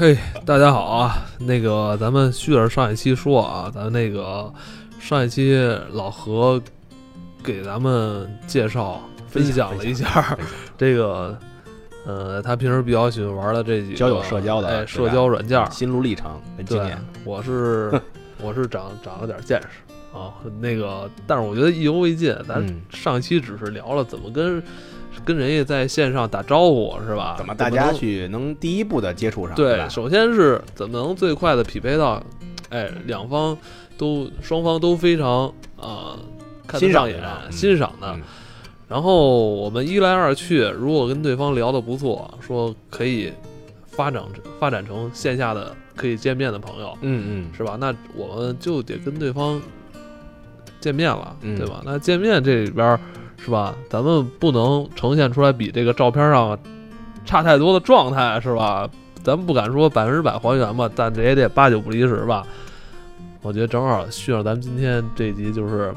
嘿，大家好啊！那个，咱们续着上一期说啊，咱那个上一期老何给咱们介绍分享了一下这个，呃，他平时比较喜欢玩的这几个交友社交的哎社交软件儿。心路历程对。，我是 我是长长了点见识啊，那个，但是我觉得意犹未尽。咱嗯上一期只是聊了怎么跟跟人家在线上打招呼，是吧？怎么大家去能第一步的接触上？对，首先是怎么能最快的匹配到，哎，两方都双方都非常啊、看得欣赏上眼欣赏的。嗯然后我们一来二去，如果跟对方聊得不错，说可以发展发展成线下的可以见面的朋友，嗯嗯，是吧？那我们就得跟对方见面了，嗯对吧？那见面这里边儿是吧？咱们不能呈现出来比这个照片上差太多的状态，是吧？咱们不敢说百分之百还原吧，但这也得八九不离十吧。我觉得正好续上咱们今天这集，就是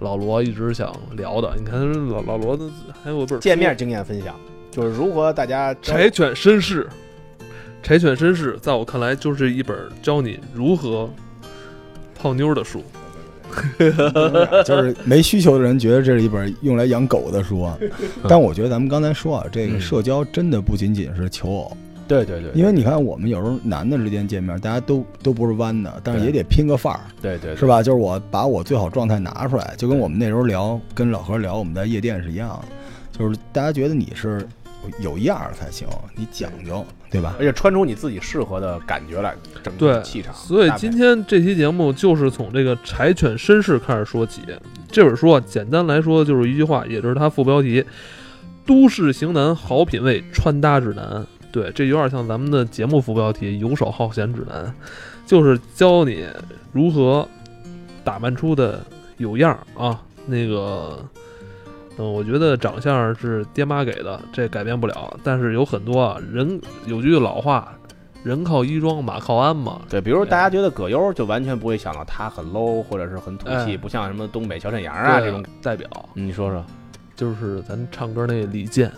老罗一直想聊的。你看老老罗的还有本儿见面经验分享，就是如何大家柴犬绅士，柴犬绅士，在我看来就是一本教你如何泡妞的书。就是没需求的人觉得这是一本用来养狗的书啊。但我觉得咱们刚才说啊，这个嗯社交真的不仅仅是求偶，对对对，因为你看我们有时候男的之间见面，大家都都不是弯的，但是也得拼个范儿，对对对是吧？就是我把我最好状态拿出来，就跟我们那时候聊，跟老何聊我们在夜店是一样的，就是大家觉得你是有样儿才行，你讲究，对吧？而且穿出你自己适合的感觉来，整对个气场。所以今天这期节目就是从这个柴犬绅士开始说起。这本书啊，简单来说就是一句话，也就是它副标题：都市型男好品味穿搭指南。对，这有点像咱们的节目副标题“游手好闲指南”，就是教你如何打扮出的有样儿啊。那个，嗯，我觉得长相是爹妈给的，这改变不了。但是有很多啊，人有句老话，人靠衣装，马靠鞍嘛。对，比如大家觉得葛优就完全不会想到他很 low 或者是很土气，哎不像什么东北小沈阳啊这种。代表，你说说就是咱唱歌那李健，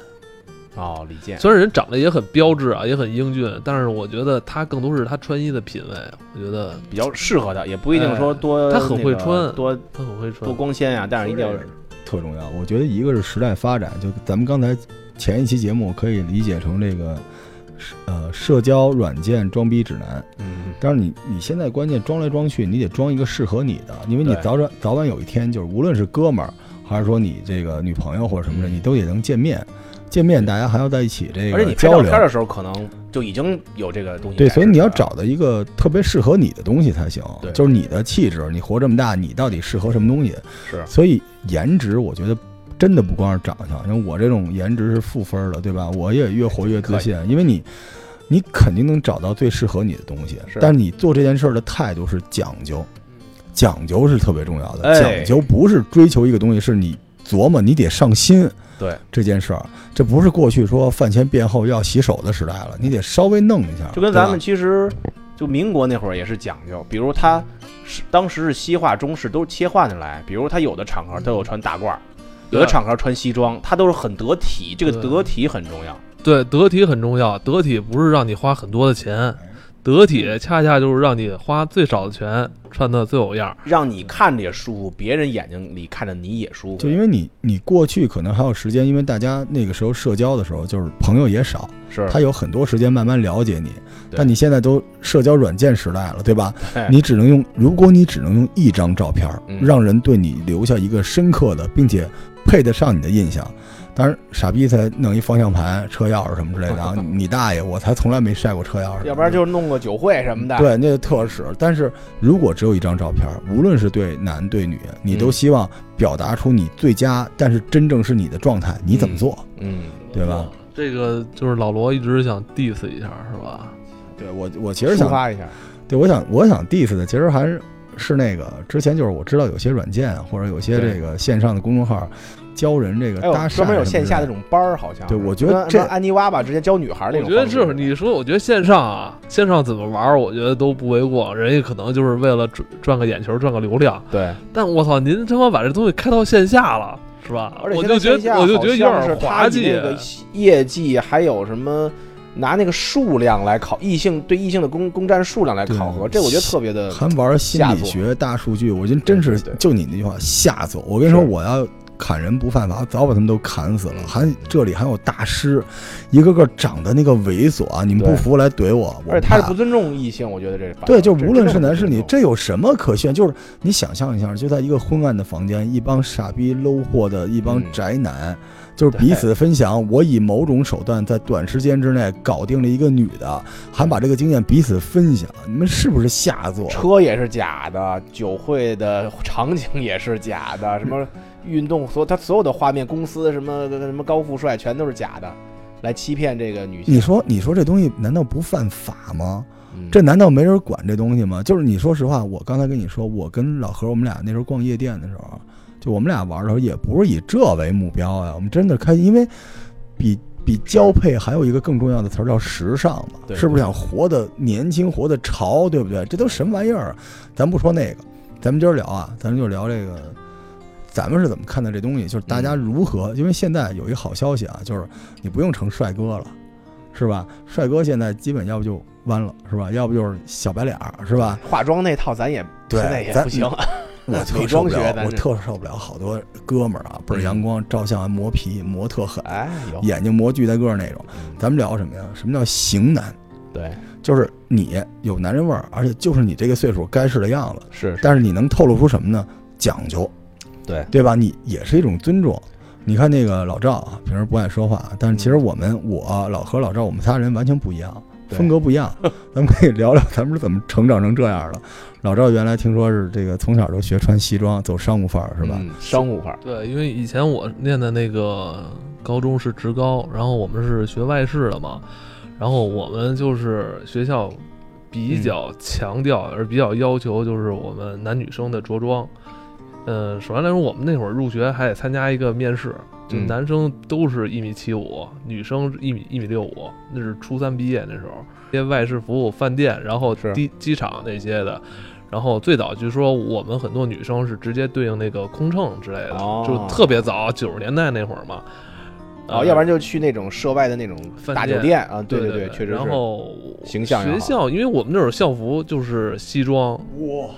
哦，李健，虽然人长得也很标致啊，也很英俊，但是我觉得他更多是他穿衣的品味。我觉得比较适合他，也不一定说哎多他很会那个穿多他很会穿多。光鲜啊，但是一定要特重要。我觉得一个是时代发展，就咱们刚才前一期节目可以理解成这个，呃，社交软件装逼指南。嗯，但是你你现在关键装来装去，你得装一个适合你的，因为你对早晚早晚有一天，就是无论是哥们儿，还是说你这个女朋友或者什么的，嗯你都得能见面。见面大家还要在一起这而且你个交流拍照片，的时候，可能就已经有这个东西在对，这儿了。所以你要找到一个特别适合你的东西才行对。就是你的气质，你活这么大，你到底适合什么东西？是所以颜值，我觉得真的不光是长相，因为我这种颜值是负分的，对吧？我也越活越自信，因为你，你肯定能找到最适合你的东西。是但是你做这件事儿的态度是讲究，讲究是特别重要的。哎讲究不是追求一个东西，是你琢磨，你得上心。对这件事儿，这不是过去说饭前便后要洗手的时代了，你得稍微弄一下。就跟咱们其实就民国那会儿也是讲究，比如他是当时是西化中式都是切换着来，比如他有的场合都有穿大褂儿，有的场合穿西装，他都是很得体，这个得体很重要。对，得体很重要。得体不是让你花很多的钱，得体恰恰就是让你花最少的钱，穿的最有样儿。让你看着也舒服，别人眼睛里看着你也舒服。就因为你你过去可能还有时间，因为大家那个时候社交的时候就是朋友也少，是他有很多时间慢慢了解你。但你现在都社交软件时代了，对吧？哎你只能用，如果你只能用一张照片让人对你留下一个深刻的，并且配得上你的印象。当然，傻逼才弄一方向盘、车钥匙什么之类的啊！你大爷，我才从来没晒过车钥匙。要不然就弄个酒会什么的。对，那就特使。但是如果只有一张照片，无论是对男对女，你都嗯希望表达出你最佳，但是真正是你的状态，你怎么做？嗯，对吧？这个就是老罗一直想 diss 一下，是吧？对我，我其实想，抒发一下。对我想，我想 diss 的，其实还是是那个之前就是我知道有些软件或者有些这个线上的公众号教人这个专门有线下的这。种班儿，好像对我觉得这安妮娃娃直接教女孩那种我觉得这。是你说，我觉得线上啊，线上怎么玩儿，我觉得都不为过。人家可能就是为了赚赚个眼球，赚个流量。对，但我操，您他妈把这东西开到线下了，是吧？而且我就觉得，我就觉得有点好像是他以滑稽。那个业绩还有什么拿那个数量来考异性对异性的攻攻占数量来考核，这我觉得特别的还玩心理学、大数据，我觉得真是就你那句话吓走我！跟你说，我要砍人不犯法，早把他们都砍死了。嗯还这里还有大师，一个个长得那个猥琐啊！你们不服来怼我，我怕而且他是不尊重异性，我觉得这是对，就无论是男是女，这这有什么可炫？就是你想象一下，就在一个昏暗的房间，一帮傻逼 low 货的一帮嗯宅男，就是彼此分享，我以某种手段在短时间之内搞定了一个女的，还把这个经验彼此分享，你们是不是下作？车也是假的，酒会的场景也是假的，什么运动所他所有的画面，公司什么什么高富帅全都是假的，来欺骗这个女性。你说，你说这东西难道不犯法吗？嗯这难道没人管这东西吗？就是你说实话，我刚才跟你说，我跟老何我们俩那时候逛夜店的时候，就我们俩玩的时候，也不是以这为目标呀，我们真的开心，因为比比交配还有一个更重要的词儿叫时尚嘛，是不是想活得年轻，活得潮，对不对？这都什么玩意儿？咱不说那个，咱们今儿聊啊，咱们就聊这个。咱们是怎么看待这东西？就是大家如何？因为现在有一个好消息啊，就是你不用成帅哥了，是吧？帅哥现在基本要不就弯了，是吧？要不就是小白脸儿，是吧？化妆那套咱也对现在也不行，我特受不了，我特受不了，好多哥们儿啊，倍儿阳光，照相还磨皮，磨特狠，哎眼睛磨巨大个儿那种。嗯咱们聊什么呀？什么叫型男？对就是你有男人味儿，而且就是你这个岁数该是的样子，是是但是你能透露出什么呢？讲究，对对吧？你也是一种尊重。你看那个老赵啊，平时不爱说话，但是其实我们我老何、老赵，我们仨人完全不一样，风格不一样。咱们可以聊聊咱们是怎么成长成这样的。老赵原来听说是这个从小就学穿西装，走商务范儿，是吧？嗯商务范儿，对，因为以前我念的那个高中是职高，然后我们是学外事的嘛，然后我们就是学校比较强调，而比较要求就是我们男女生的着装。呃，首先来说，我们那会儿入学还得参加一个面试，就嗯男生都是一米七五，女生一米一米六五，那是初三毕业那时候。这些外事服务、饭店，然后是机机场那些的，然后最早据说我们很多女生是直接对应那个空乘之类的，哦就特别早，九十年代那会儿嘛。哦，要不然就去那种涉外的那种大酒店啊，对对对，确实是。然后形象学校，因为我们那会儿校服就是西装，哇，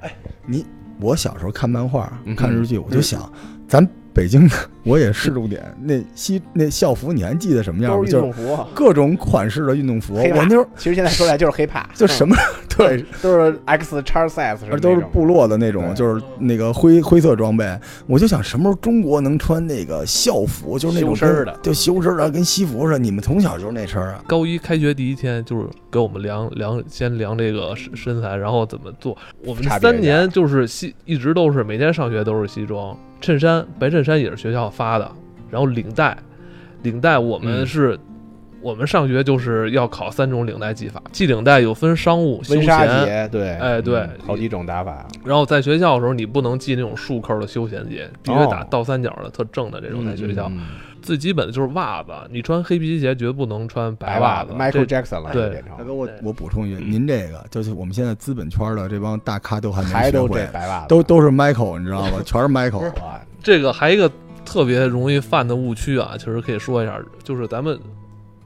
哎，你我小时候看漫画、嗯看日剧，我就想，咱北京的我也是。重点，那西那校服你还记得什么样吗？都是运就是动服啊，各种款式的运动服，黑怕。我那时候其实现在说来就是黑怕，就什么 对，都是 X 叉 size 而都是部落的那种，就是那个灰灰色装备。我就想什么时候中国能穿那个校服，就是那种身儿的。就修身儿的，跟西服似的。你们从小就是那身儿啊？高一开学第一天就是给我们量量，先量这个身身材，然后怎么做。我们差三年就是西，一直都是每天上学都是西装，衬衫白衬衫也是学校发的，然后领带，领带我们嗯是。我们上学就是要考三种领带系法，系领带有分商务、休闲，节，对，哎对嗯好几种打法，然后在学校的时候你不能系那种束扣的休闲鞋，必须打哦倒三角的特正的这种在学校。嗯嗯嗯最基本的就是袜子，你穿黑皮鞋绝不能穿白袜子，Michael Jackson 了，对就变成大哥，我我补充一句，嗯您这个就是我们现在资本圈的这帮大咖都还没还都学会这白袜子，都都是 Michael，你知道吗？全是 Michael。哇，这个还一个特别容易犯的误区啊，其实可以说一下，就是咱们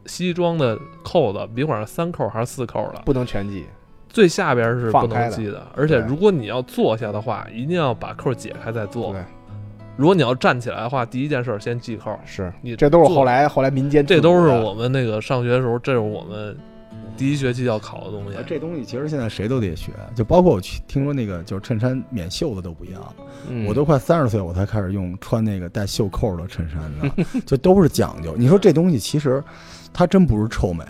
西装的扣子，别管是三扣还是四扣的，不能全系，最下边是不能系的，而且如果你要坐下的话，一定要把扣解开再坐。对，如果你要站起来的话，第一件事先系扣。是。你这都是后来后来民间这都是我们那个上学的时候，这是我们第一学期要考的东西。这东西其实现在谁都得学，就包括我去听说那个就是衬衫免袖子都不一样，嗯我都快三十岁我才开始用穿那个带袖扣的衬衫呢，就都是讲究。你说这东西其实它真不是臭美，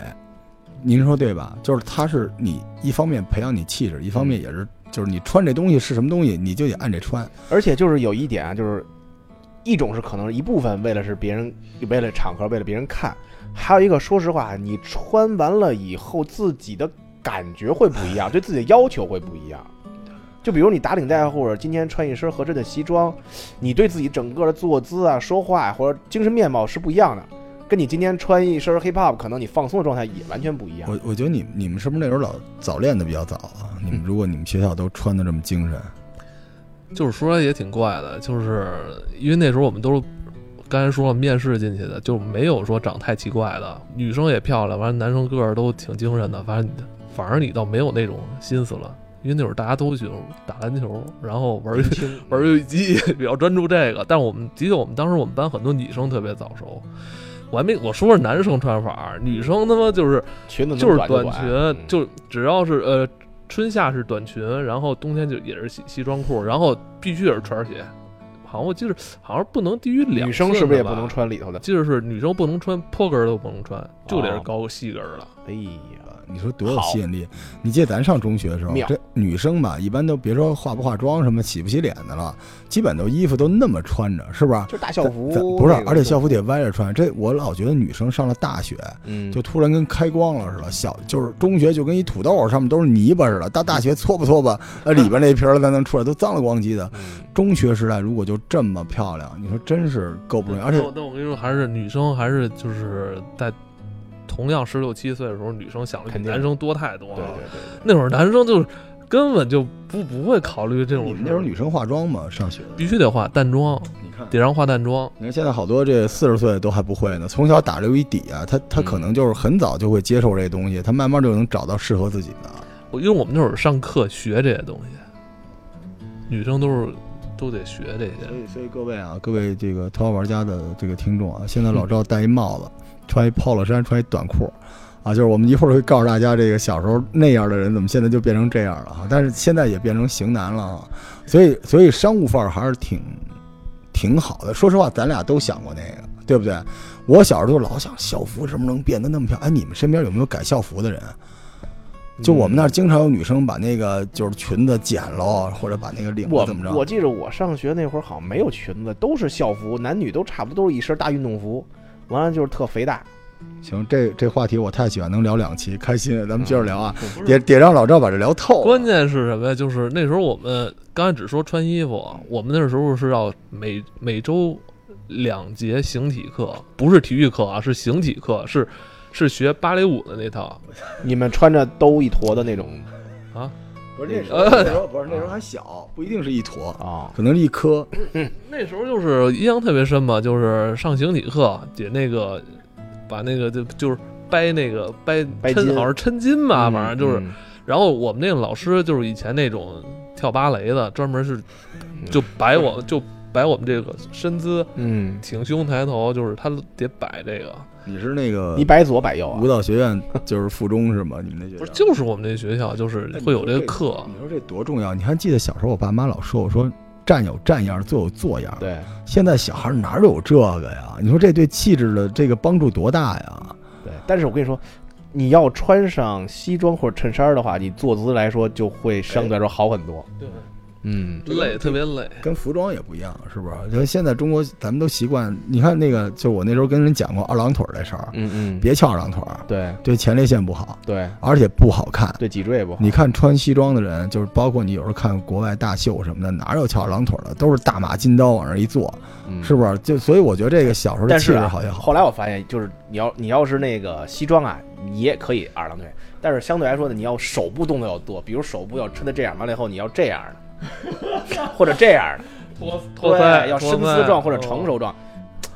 您说对吧？就是它是你一方面培养你气质，一方面也是就是你穿这东西是什么东西，你就得按这穿。而且就是有一点啊，就是一种是可能一部分为了是别人为了场合为了别人看，还有一个说实话，你穿完了以后自己的感觉会不一样，对自己的要求会不一样。就比如你打领带，或者今天穿一身合身的西装，你对自己整个的坐姿啊、说话或者精神面貌是不一样的，跟你今天穿一身 hip hop，可能你放松的状态也完全不一样。我我觉得你你们是不是那时候老早练的比较早啊？你们如果你们学校都穿的这么精神，就是说也挺怪的，就是因为那时候我们都是刚才说了，面试进去的就没有说长太奇怪的，女生也漂亮，完了男生个儿都挺精神的，反正反而你倒没有那种心思了，因为那会儿大家都喜欢打篮球，然后玩 玩游戏机，比较专注这个。但我们的确，我们当时我们班很多女生特别早熟。我还没我说是男生穿法，女生他妈就是裙子就是短裙，嗯就只要是呃春夏是短裙，然后冬天就也是西西装裤，然后必须也是船鞋。好像我记得好像不能低于两女生是不是也不能？穿里头的？记得是女生不能穿坡跟儿都不能穿，就得是哦高细跟儿的。哎呀，你说多有吸引力？你记得咱上中学的时候，这女生吧，一般都别说化不化妆什么洗不洗脸的了，基本都衣服都那么穿着，是不是？就大校服，不是那，个而且校服得歪着穿。这我老觉得女生上了大学，嗯，就突然跟开光了似的。小就是中学就跟一土豆上面都是泥巴似的，到大学搓吧搓吧，呃里边那皮儿才能出来，都脏了光叽的。嗯中学时代如果就这么漂亮，你说真是够不容易。而且我跟你说，还是女生还是就是在同样十六七岁的时候，女生想的比肯定男生多太多了。对对对对，那会儿男生就是根本就不不会考虑这种你们那时候女生化妆吗？上学必须得化淡妆，你看。得让化淡妆。你看现在好多这四十岁都还不会呢，从小打留一底啊，他他可能就是很早就会接受这东西，他慢慢就能找到适合自己的。我因为我们那会儿上课学这些东西，女生都是都得学这些。所以所以各位啊，各位这个头号玩家的这个听众啊，现在老 赵戴一帽子，穿一 polo 衫，穿一短裤。啊，就是我们一会儿会告诉大家，这个小时候那样的人怎么现在就变成这样了哈？但是现在也变成型男了啊，所以所以商务范儿还是挺挺好的。说实话，咱俩都想过那个，对不对？我小时候老想校服什么能变得那么漂亮？哎，你们身边有没有改校服的人？就我们那儿经常有女生把那个就是裙子剪了，或者把那个领我子怎么着？我记着我上学那会儿好像没有裙子，都是校服，男女都差不多都是一身大运动服，完了就是特肥大。行，这这话题我太喜欢，能聊两期，开心。咱们接着聊啊，得得让老赵把这聊透。关键是什么呀？就是那时候我们刚才只说穿衣服，我们那时候是要每每周两节形体课，不是体育课啊，是形体课，是是学芭蕾舞的那套你们穿着都一坨的那种啊。不是那时候那时候不是那时候还小，不一定是一坨，啊，可能是一颗。那时候就是印象特别深嘛，就是上形体课姐那个把那个就就是掰那个掰掰抻，好像是抻筋吧，嗯反正就是。嗯然后我们那个老师就是以前那种跳芭蕾的，专门是就摆我就摆我们这个身姿，嗯，挺胸抬头，就是他得摆这个，你是那个你摆左摆右啊舞？蹈学院就是附中是吗？你们那学校不是就是我们那学校就是会有这个课，你说这多重要？你还记得小时候我爸妈老说我说站有站样，坐有坐样。对现在小孩哪有这个呀？你说这对气质的这个帮助多大呀？对，但是我跟你说。你要穿上西装或者衬衫的话，你坐姿来说就会相对来说好很多。对，嗯，累特别累。跟服装也不一样，是不是？就现在中国咱们都习惯，你看那个，就我那时候跟人讲过二郎腿这事儿，嗯嗯，别翘二郎腿，对对前列腺不好，对而且不好看。对，脊椎也不好。你看穿西装的人，就是包括你有时候看国外大秀什么的，哪有翘二郎腿的？都是大马金刀往那一坐，嗯是不是？就所以我觉得这个小时候的气质好像好。后来我发现，就是你要你要是那个西装啊，你也可以二郎腿，但是相对来说呢，你要手部动作要多，比如手部要抻的这样，完了以后你要这样的，或者这样的，脱脱对，腮要伸脱腮丝状或者哦成熟状，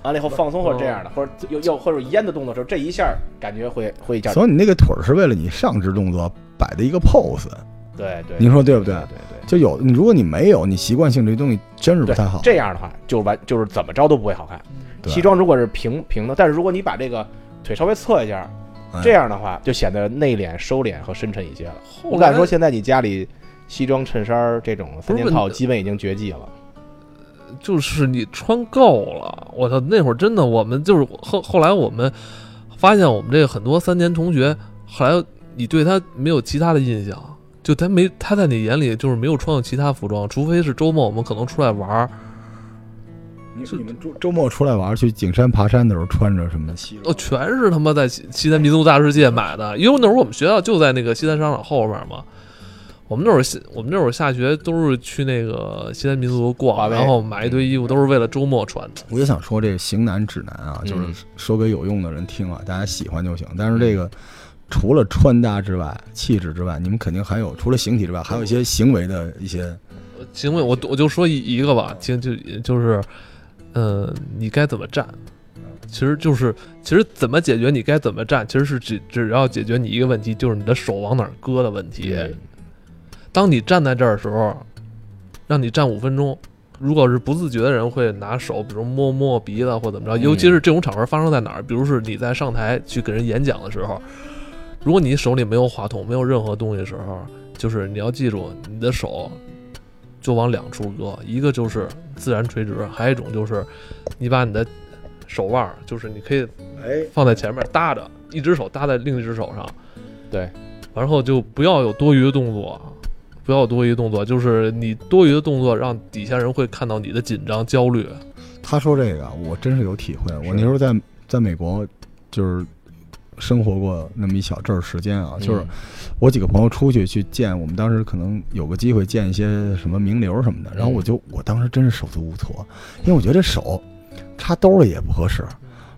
完了以后放松或者这样的，或者又又或者烟的动作时候，这一下感觉会会一下，所以你那个腿儿是为了你上肢动作摆的一个 pose，对对，您说对不对对？对对。就有你，如果你没有，你习惯性这东西真是不太好。这样的话，就完就是怎么着都不会好看。西装如果是平平的，但是如果你把这个腿稍微侧一下，哎这样的话就显得内敛、收敛和深沉一些了。我敢说，现在你家里西装、衬衫儿这种三件套基本已经绝迹了。就是你穿够了，我操！那会儿真的，我们就是后后来我们发现，我们这个很多三年同学，后来你对他没有其他的印象，就他没他在你眼里就是没有穿过其他服装，除非是周末我们可能出来玩儿，你你们周周末出来玩，去景山爬山的时候穿着什么西装哦，？全是他妈在西西单民族大世界买的，因为那会儿我们学校就在那个西单商场后边嘛。我们那会儿下我们那会儿下学都是去那个西单民族逛，然后买一堆衣服，都是为了周末穿的。我就想说，这个型男指南啊，就是嗯说给有用的人听啊，大家喜欢就行。但是这个除了穿搭之外，气质之外，你们肯定还有除了形体之外，还有一些行为的一些。行为，我我就说一一个吧，就就就是呃，你该怎么站？其实就是，其实怎么解决你该怎么站，其实是只只要解决你一个问题，就是你的手往哪儿搁的问题。当你站在这儿的时候，让你站五分钟，如果是不自觉的人会拿手，比如摸摸鼻子或怎么着，嗯。尤其是这种场合发生在哪儿，比如是你在上台去给人演讲的时候，如果你手里没有话筒，没有任何东西的时候，就是你要记住，你的手就往两处搁，一个就是自然垂直，还有一种就是你把你的手腕儿，就是你可以哎，放在前面搭着，一只手搭在另一只手上，对，然后就不要有多余的动作，不要多余动作，就是你多余的动作让底下人会看到你的紧张、焦虑。他说这个我真是有体会。我那时候在在美国就是生活过那么一小阵儿时间啊，就是嗯我几个朋友出去去见，我们当时可能有个机会见一些什么名流什么的，然后我就我当时真是手足无措，因为我觉得这手插兜里也不合适，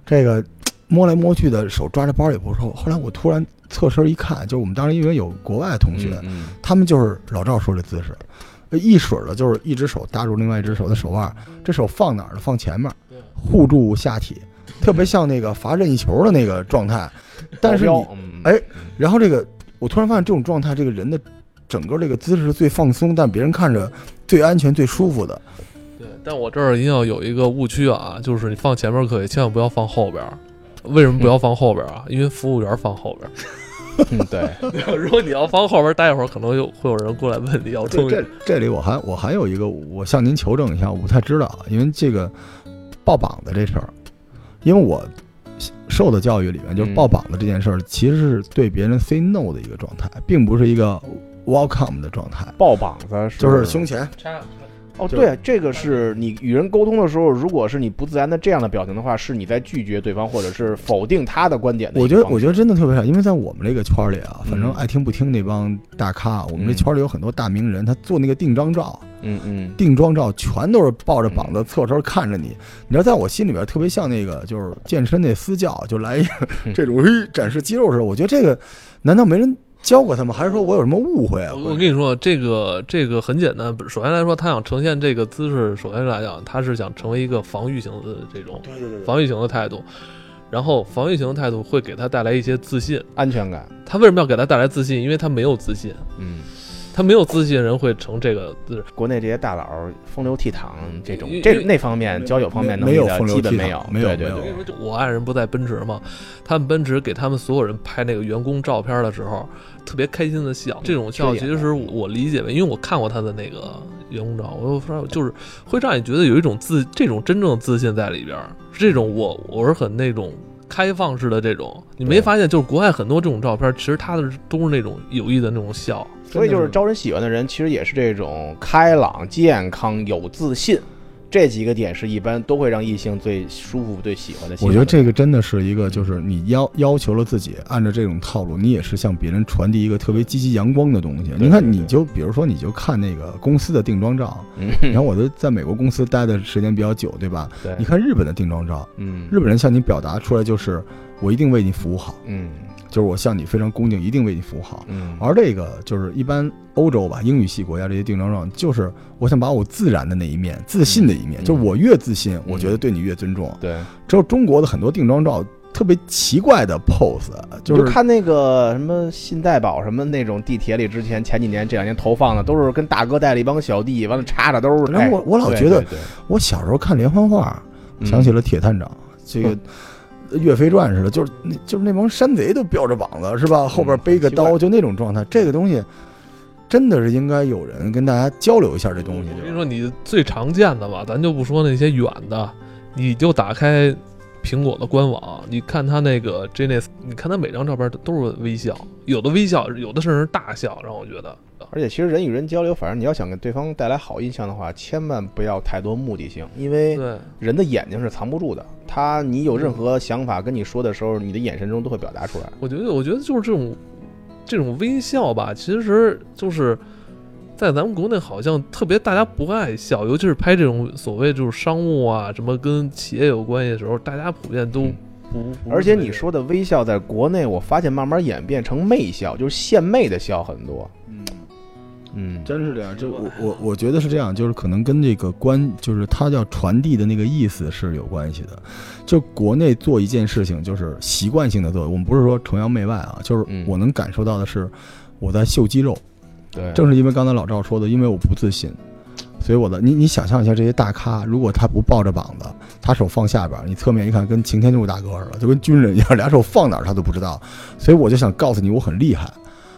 这个摸来摸去的手抓着包也不合适。后来我突然侧身一看，就是我们当时因为有国外同学，嗯他们就是老赵说这姿势，一水儿的就是一只手搭住另外一只手的手腕，这手放哪儿呢？放前面，护住下体，特别像那个罚任意球的那个状态。但是你哎然后这个，我突然发现这种状态，这个人的整个这个姿势是最放松，但别人看着最安全、最舒服的。对，但我这儿一定要有一个误区啊，就是你放前面可以，千万不要放后边儿。为什么不要放后边儿啊？因为服务员放后边 嗯对，如果你要放后边，待一会儿可能有会有人过来问你要东西这。这里我还我还有一个，我向您求证一下，我不太知道啊，因为这个抱膀子这事儿，因为我受的教育里面，就是嗯。抱膀子这件事儿，其实是对别人 say no 的一个状态，并不是一个 welcome 的状态，抱膀子是就是胸前哦，对，这个是你与人沟通的时候，如果是你不自然的这样的表情的话，是你在拒绝对方或者是否定他的观点的我。觉得我觉得真的特别少，因为在我们这个圈里啊，反正嗯爱听不听那帮大咖，我们这嗯圈里有很多大名人，他做那个定妆照，嗯嗯定妆照全都是抱着膀子侧身看着你。你知道，在我心里边特别像那个就是健身那私教，就来一个嗯这种嘿展示肌肉似的。我觉得这个难道没人教过他们，还是说我有什么误会啊？我我跟你说，这个这个很简单。首先来说，他想呈现这个姿势，首先来讲，他是想成为一个防御型的这种对对对对，防御型的态度，然后防御型的态度会给他带来一些自信。安全感。他为什么要给他带来自信？因为他没有自信，嗯，他没有自信，人会成这个姿势。国内这些大佬风流倜傥这种这那方面交友方面能力基本没有，没有没有对对对我爱人不在奔驰嘛，他们奔驰给他们所有人拍那个员工照片的时候，特别开心的笑。这种笑其实我我理解为，因为我看过他的那个员工照，我就说就是会让你觉得有一种自这种真正的自信在里边儿。这种我我是很那种开放式的这种，你没发现就是国外很多这种照片，其实他的都是那种有意的那种笑。所以就是招人喜欢的人，其实也是这种开朗、健康、有自信，这几个点是一般都会让异性最舒服、最喜欢的。我觉得这个真的是一个，就是你要要求了自己，按照这种套路，你也是向别人传递一个特别积极阳光的东西。你看，你就比如说，你就看那个公司的定妆照，嗯，你看我都在美国公司待的时间比较久，对吧？对你，看日本的定妆照，嗯日本人向你表达出来就是我一定为你服务好，嗯就是我向你非常恭敬，一定为你服务好。嗯，而这个就是一般欧洲吧，英语系国家这些定妆照，就是我想把我自然的那一面、自信的一面，嗯就是我越自信，我觉得对你越尊重。对，只有中国的很多定妆照特别奇怪的 pose，就就是看那个什么信贷宝什么那种地铁里，之前前几年这两年投放的都是跟大哥带了一帮小弟，完了插着都是。哎然后我我老觉得我小时候看连环画，嗯想起了铁探长这个。岳飞传似的，就是那就是那帮山贼都标着膀子是吧？后边背个刀，就那种状态。这个东西真的是应该有人跟大家交流一下这东西。我跟你说，你最常见的吧，咱就不说那些远的，你就打开苹果的官网，你看他那个 j a n i e 你看他每张照片都都是微笑，有的微笑，有的甚至是大笑，让我觉得。而且其实人与人交流，反正你要想给对方带来好印象的话，千万不要太多目的性，因为，人的眼睛是藏不住的。他你有任何想法跟你说的时候，你的眼神中都会表达出来。我觉得，我觉得就是这种这种微笑吧，其实就是在咱们国内好像特别大家不爱笑，尤其是拍这种所谓就是商务啊，什么跟企业有关系的时候，大家普遍都嗯不。而且你说的微笑，在国内我发现慢慢演变成媚笑，就是献媚的笑很多。嗯，嗯，真是这样。就我我我觉得是这样，就是可能跟这个关，就是它要传递的那个意思是有关系的。就国内做一件事情，就是习惯性的做，我们不是说崇洋媚外啊，就是嗯我能感受到的是我在秀肌肉。对，正是因为刚才老赵说的，因为我不自信，所以我的你你想象一下这些大咖，如果他不抱着膀子，他手放下边儿，你侧面一看跟擎天柱大哥似的，就跟军人一样，俩手放哪儿他都不知道。所以我就想告诉你，我很厉害。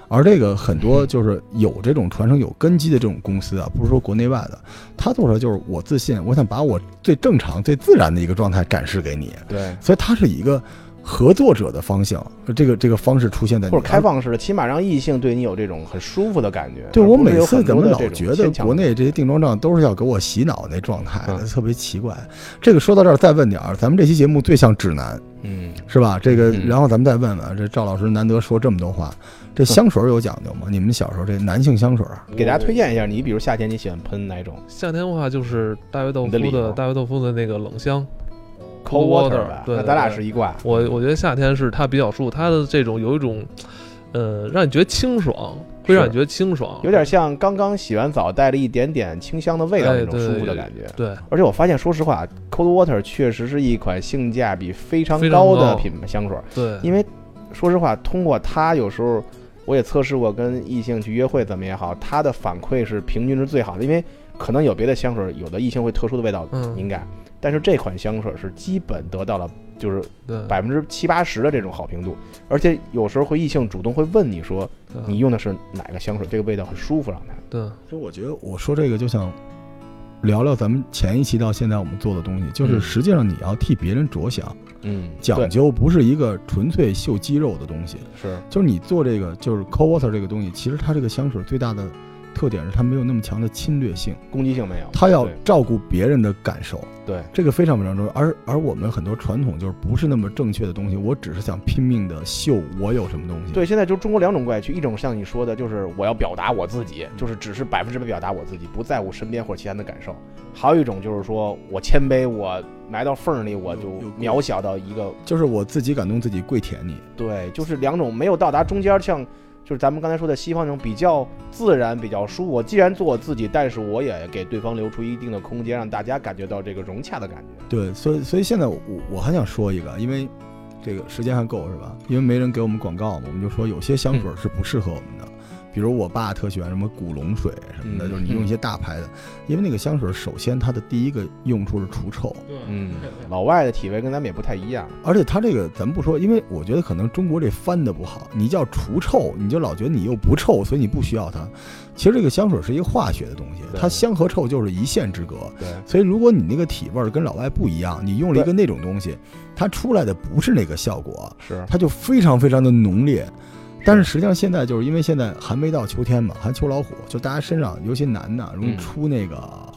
而这个很多就是有这种传承有根基的这种公司啊，不是说国内外的，他做出来就是我自信，我想把我最正常、最自然的一个状态展示给你，对，所以它是一个合作者的方向，这个这个方式出现在或者开放式的，起码让异性对你有这种很舒服的感觉。对我每次怎么老觉得国内这些定妆照都是要给我洗脑那状态，嗯。特别奇怪。这个说到这儿，再问点儿，咱们这期节目最像指南嗯，是吧？这个，嗯。然后咱们再问问，这赵老师难得说这么多话，这香水有讲究吗？你们小时候这男性香水啊，给大家推荐一下，你比如夏天你喜欢喷哪种？夏天的话就是大卫豆夫的大卫豆腐的那个冷香，cold water，吧？对那咱俩是一挂。我我觉得夏天是它比较舒服，它的这种有一种，呃，让你觉得清爽，会让你觉得清爽，有点像刚刚洗完澡带了一点点清香的味道哎那种舒服的感觉。对，而且我发现，说实话，Cold Water 确实是一款性价比非常高的品牌香水。对，因为说实话，通过它有时候我也测试过跟异性去约会怎么也好，它的反馈是平均是最好的。因为可能有别的香水，有的异性会特殊的味道嗯敏感，但是这款香水是基本得到了就是对，百分之七八十的这种好评度，而且有时候会异性主动会问你说你用的是哪个香水，这个味道很舒服让他。对。其实我觉得我说这个就想聊聊咱们前一期到现在我们做的东西，就是嗯。实际上你要替别人着想，嗯，讲究不是一个纯粹秀肌肉的东西。是。就是你做这个就是 cold water 这个东西，其实它这个香水最大的特点是它没有那么强的侵略性，攻击性没有，它要照顾别人的感受，对这个非常非常重要。而而我们很多传统就是不是那么正确的东西，我只是想拼命的秀我有什么东西。对，现在就中国两种怪趣，一种像你说的，就是我要表达我自己，就是只是百分之百表达我自己，不在乎身边或者其他人的感受；还有一种就是说我谦卑，我埋到缝儿里，我就渺小到一个，就是我自己感动自己，跪舔你。对，就是两种没有到达中间，像就是咱们刚才说的西方那种比较自然、比较舒服。我既然做我自己，但是我也给对方留出一定的空间，让大家感觉到这个融洽的感觉。对，所以所以现在我我还想说一个，因为这个时间还够是吧？因为没人给我们广告嘛，我们就说有些香水是不适合我们的。比如我爸特喜欢什么古龙水什么的，嗯就是你用一些大牌的，因为那个香水首先它的第一个用处是除臭，嗯，老外的体味跟咱们也不太一样。而且它这个咱们不说，因为我觉得可能中国这翻的不好，你叫除臭，你就老觉得你又不臭，所以你不需要它。其实这个香水是一个化学的东西，它香和臭就是一线之隔。对，所以如果你那个体味儿跟老外不一样，你用了一个那种东西，它出来的不是那个效果，是，它就非常非常的浓烈。但是实际上现在就是因为现在还没到秋天嘛，还秋老虎，就大家身上尤其男的容易嗯出那个、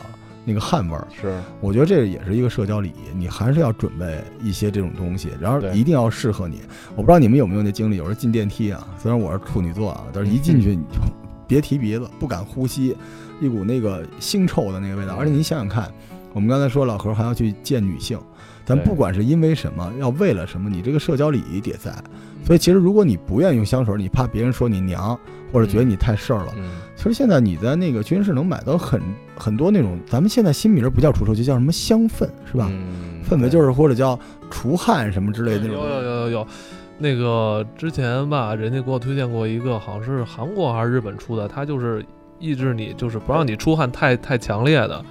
那个汗味儿。是，我觉得这也是一个社交礼仪，你还是要准备一些这种东西，然后一定要适合你。我不知道你们有没有那经历，有时候进电梯啊，虽然我是处女座啊，但是一进去你就别提鼻子，不敢呼吸，一股那个腥臭的那个味道。而且你想想看，我们刚才说老何还要去见女性，咱不管是因为什么，要为了什么，你这个社交礼仪得在。所以其实如果你不愿意用香水，你怕别人说你娘，或者觉得你太事儿了，嗯，其实现在你在那个军事能买到很很多那种，咱们现在新名儿不叫除臭，剂叫什么香氛，是吧？嗯氛围就是或者叫除汗什么之类的那有有。有有有，那个之前吧，人家给我推荐过一个，好像是韩国还是日本出的，它就是抑制你，就是不让你出汗太太强烈的，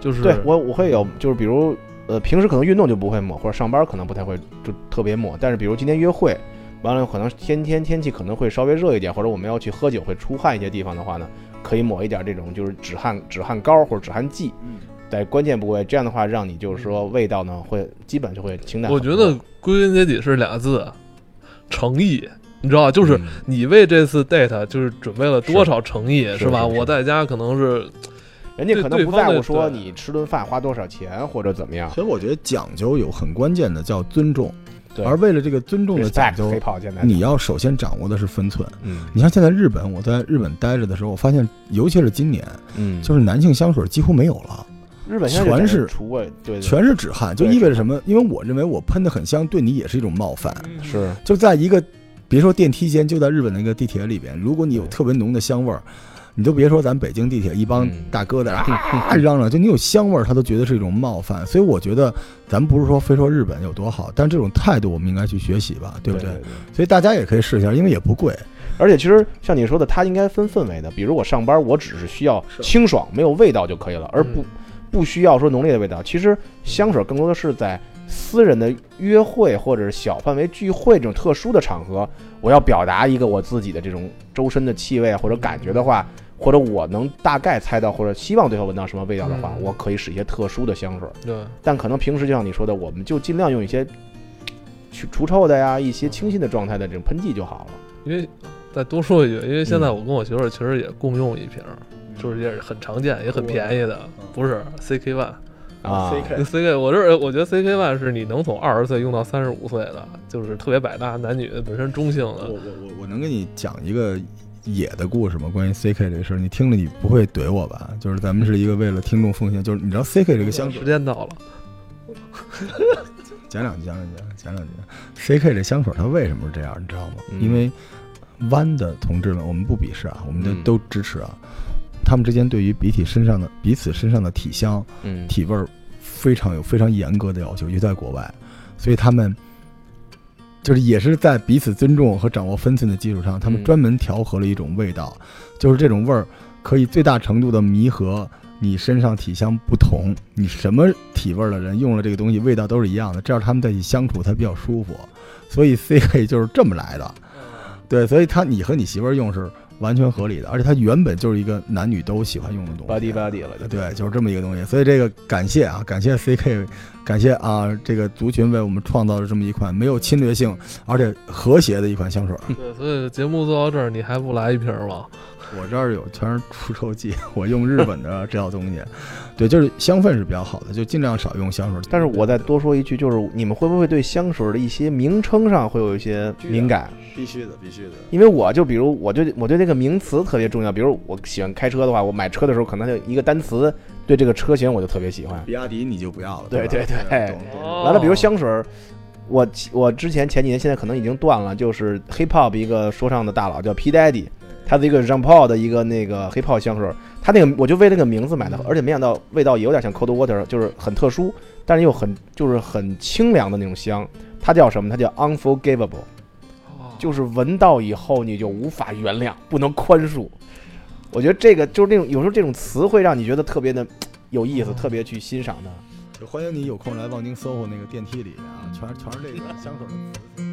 就是对我我会有，就是比如呃，平时可能运动就不会抹，或者上班可能不太会就特别抹，但是比如今天约会，完了可能天天天气可能会稍微热一点，或者我们要去喝酒会出汗一些地方的话呢，可以抹一点这种就是止汗止汗膏或者止汗剂，在关键部位，这样的话让你就是说味道呢会基本就会清淡。我觉得归根结底是俩字，诚意。你知道？就是嗯你为这次 date 就是准备了多少诚意，是吧？是是我在家可能是人家可能不在乎说你吃顿饭花多少钱或者怎么样，所以我觉得讲究有很关键的叫尊重，对。而为了这个尊重的讲究你要首先掌握的是分寸。嗯。你像现在日本，我在日本待着的时候，我发现，尤其是今年，嗯，就是男性香水几乎没有了，日本全是除味，对对。全是止汗，就意味着什么？因为我认为我喷的很香，对你也是一种冒犯。是。就在一个别说电梯间，就在日本那个地铁里边，如果你有特别浓的香味儿，你都别说咱北京地铁一帮嗯大哥在那啊嚷嚷，就你有香味儿，他都觉得是一种冒犯。所以我觉得咱不是说非说日本有多好，但这种态度我们应该去学习吧，对不对？对？所以大家也可以试一下，因为也不贵。而且其实像你说的，它应该分氛围的。比如我上班，我只是需要清爽、没有味道就可以了，而不嗯不需要说浓烈的味道。其实香水更多的是在私人的约会或者是小范围聚会这种特殊的场合，我要表达一个我自己的这种周身的气味或者感觉的话，或者我能大概猜到或者希望对方闻到什么味道的话，嗯我可以使一些特殊的香水。对，但可能平时就像你说的，我们就尽量用一些去除臭的呀，一些清新的状态的这种喷剂就好了。因为再多说一句，因为现在嗯我跟我媳妇儿其实也共用一瓶儿，就是也是很常见也很便宜的，不是 CK One。啊 CK CK，我这我觉得 CK One 是你能从二十岁用到三十五岁的，就是特别百搭，男女本身中性的。我我我我能给你讲一个野的故事吗？关于 CK 这个事儿，你听了你不会怼我吧？就是咱们是一个为了听众奉献，就是你知道 CK 这个香水时，间到了，讲两句，讲两句，讲两句。CK 这香水它为什么是这样，你知道吗？嗯因为弯的同志们，我们不鄙视啊，我们都嗯都支持啊。他们之间对于彼体身上的彼此身上的体香、嗯，体味儿非常有非常严格的要求，尤其在国外，所以他们就是也是在彼此尊重和掌握分寸的基础上，他们嗯专门调和了一种味道，就是这种味儿可以最大程度的弥合你身上体香不同，你什么体味儿的人用了这个东西，味道都是一样的，这样他们在一起相处才比较舒服。所以 CK 就是这么来的，对，所以他你和你媳妇儿用是完全合理的，而且它原本就是一个男女都喜欢用的东西 body body 了，对，就是这么一个东西。所以这个感谢啊，感谢 CK，感谢啊这个族群为我们创造了这么一款没有侵略性而且和谐的一款香水。对，所以节目做到这儿，你还不来一瓶儿吗？我这儿有全是除臭剂，我用日本的这套东西。对，就是香氛是比较好的，就尽量少用香水。但是我再多说一句，就是你们会不会对香水的一些名称上会有一些敏感？必须的，必须的。因为我就比如我对我对这个名词特别重要，比如我喜欢开车的话，我买车的时候可能就一个单词，对这个车型我就特别喜欢。比亚迪你就不要了，对对对懂懂哦完了，比如香水儿，我我之前前几年现在可能已经断了，就是 hip hop 一个说唱的大佬叫 P Daddy，他的一个 Jean Paul 的一个那个 hip hop 香水儿，他那个我就为那个名字买的，而且没想到味道也有点像 Cold Water，就是很特殊，但是又很就是很清凉的那种香。它叫什么？它叫 Unforgivable，哦就是闻到以后你就无法原谅，不能宽恕。我觉得这个就是那种有时候这种词会让你觉得特别的有意思，特别去欣赏它。就欢迎你有空来望京 SOHO 那个电梯里啊，全全是这个香水的词。